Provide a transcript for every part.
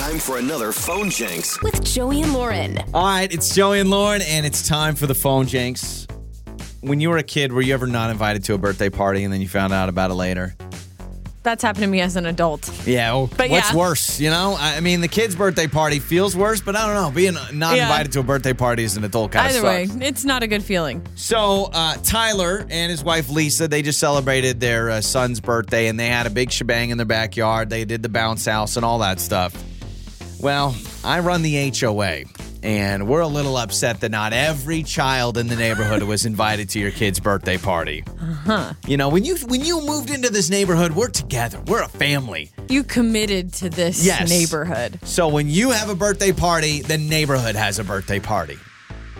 time for another Phone Jenks. with Joey and Lauren. All right, it's Joey and Lauren, and it's time for the phone jenks. When you were a kid, were you ever not invited to a birthday party and then you found out about it later? That's happened to me as an adult. Yeah, well, But what's yeah. worse? You know, I I mean, the kid's birthday party feels worse, but I don't know. Being not Yeah. invited to a birthday party as an adult kind of Either sucks. way, it's not a good feeling. So, uh, Tyler and his wife Lisa, they just celebrated their uh, son's birthday and they had a big shebang in their backyard. They did the bounce house and all that stuff. Well, I run the HOA and we're a little upset that not every child in the neighborhood was invited to your kid's birthday party. Uh-huh. You know, when you when you moved into this neighborhood, we're together. We're a family. You committed to this Yes. neighborhood. So when you have a birthday party, the neighborhood has a birthday party.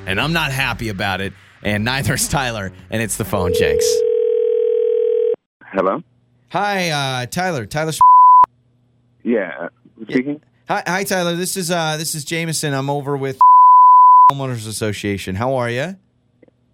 And I'm not happy about it, and neither is Tyler, and it's the phone jenks. Hello? Hi, uh, Tyler. Tyler. Yeah. uh, who's Speaking? Hi, hi, Tyler. This is uh, this is Jameson. I'm over with homeowners association. How are you?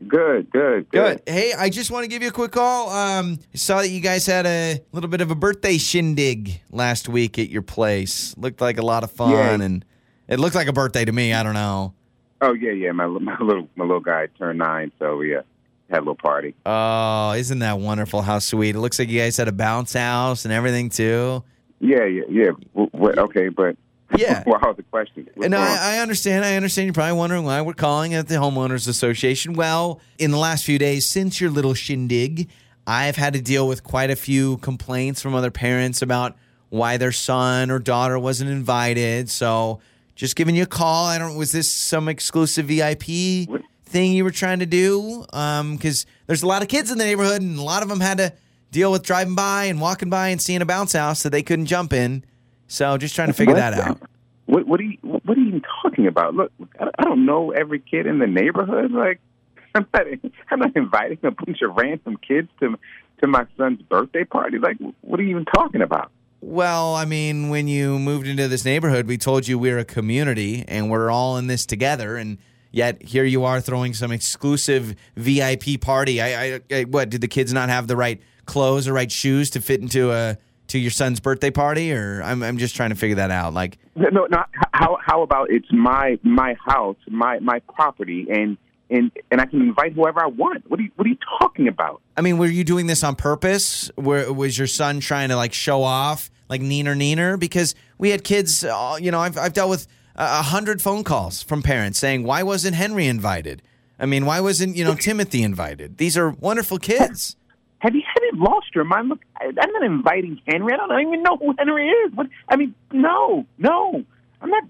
Good, good, good. Good. Hey, I just want to give you a quick call. Um, I saw that you guys had a little bit of a birthday shindig last week at your place. Looked like a lot of fun, Yeah. and it looked like a birthday to me. I don't know. Oh yeah, yeah. My my little my little guy turned nine, so we uh, had a little party. Oh, isn't that wonderful? How sweet! It looks like you guys had a bounce house and everything too. Yeah, yeah, yeah. W- w- okay, but Yeah. was the question? What's wrong? I, I understand. I understand. You're probably wondering why we're calling at the homeowners association. Well, in the last few days since your little shindig, I've had to deal with quite a few complaints from other parents about why their son or daughter wasn't invited. So, just giving you a call. I don't. Was this some exclusive VIP What? thing you were trying to do? Um, because there's a lot of kids in the neighborhood, and a lot of them had to deal with driving by and walking by and seeing a bounce house that they couldn't jump in. So, just trying to figure that out. What what are you what are you even talking about? Look, I, I don't know every kid in the neighborhood. Like, I'm not I'm not inviting a bunch of random kids to to my son's birthday party. Like, what are you even talking about? Well, I mean, when you moved into this neighborhood, we told you we're a community and we're all in this together. And yet here you are throwing some exclusive VIP party. I, I, I what did the kids not have the right clothes or right shoes to fit into a to your son's birthday party? Or I'm I'm just trying to figure that out. Like, No, no, not how. How about it's my my house, my my property, and and and I can invite whoever I want. What are you What are you talking about? I mean, were you doing this on purpose? Where was your son trying to like show off, like neener neener? Because we had kids. Uh, you know, I've I've dealt with a hundred phone calls from parents saying, "Why wasn't Henry invited?" I mean, why wasn't you know Timothy invited? These are wonderful kids. Have you have you lost your mind? Look, I, I'm not inviting Henry. I don't even know who Henry is. What? I mean, no, no, I'm not.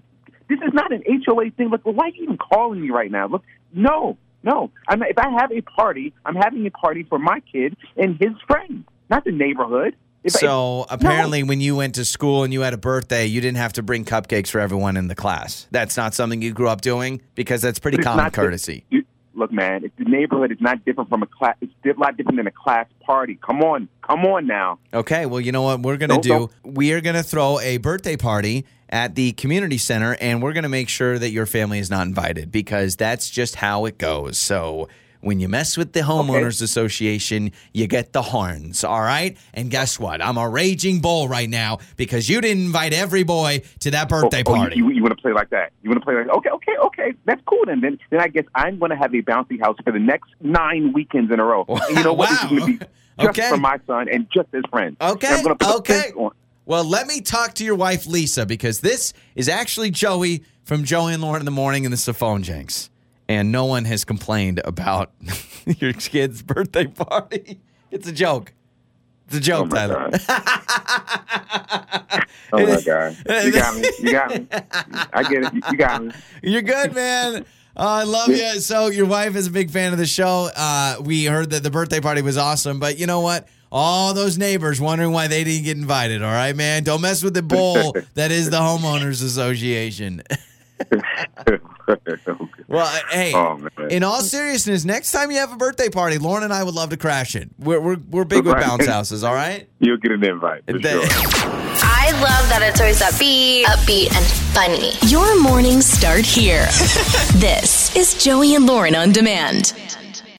This is not an HOA thing. Look, why are you even calling me right now? Look, no, no. I'm not, if I have a party, I'm having a party for my kid and his friend, not the neighborhood. If I- So apparently, when you went to school and you had a birthday, you didn't have to bring cupcakes for everyone in the class. That's not something you grew up doing because that's pretty common not the- courtesy. you- look, man, if the neighborhood is not different from a class. It's a lot different than a class party. Come on, come on now. Okay, well, you know what we're going to Don't- We are going to throw a birthday party at the community center and we're going to make sure that your family is not invited because that's just how it goes. So, when you mess with the homeowners association, you get the horns, all right? And guess what? I'm a raging bull right now because you didn't invite every boy to that birthday Oh, oh, party. You, you, want to play like that? You want to play like okay, okay, okay? That's cool. Then, then, then I guess I'm going to have a bouncy house for the next nine weekends in a row. And you know what? It's Wow. going to be just Okay. for my son and just his friends. Okay, And I'm going to put okay. on. Well, let me talk to your wife, Lisa, because this is actually Joey from Joey and Lauren in the morning, and this is a phone jenks. And no one has complained about your kid's birthday party. It's a joke. It's a Oh joke, my Tyler. Oh my god! You got me. You got me. I get it. You- got me. You're good, man. Oh, I love you. So your wife is a big fan of the show. Uh, we heard that the birthday party was awesome, but you know what? All those neighbors wondering why they didn't get invited. All right, man. Don't mess with the bull that is the homeowners association. Well, hey, Oh, in all seriousness, next time you have a birthday party, Lauren and I would love to crash it. We're we're, we're big with bounce houses. All right. You'll get an invite for That- sure. I love that it's always upbeat, upbeat, and funny. Your mornings start here. this is Joey and Lauren on demand.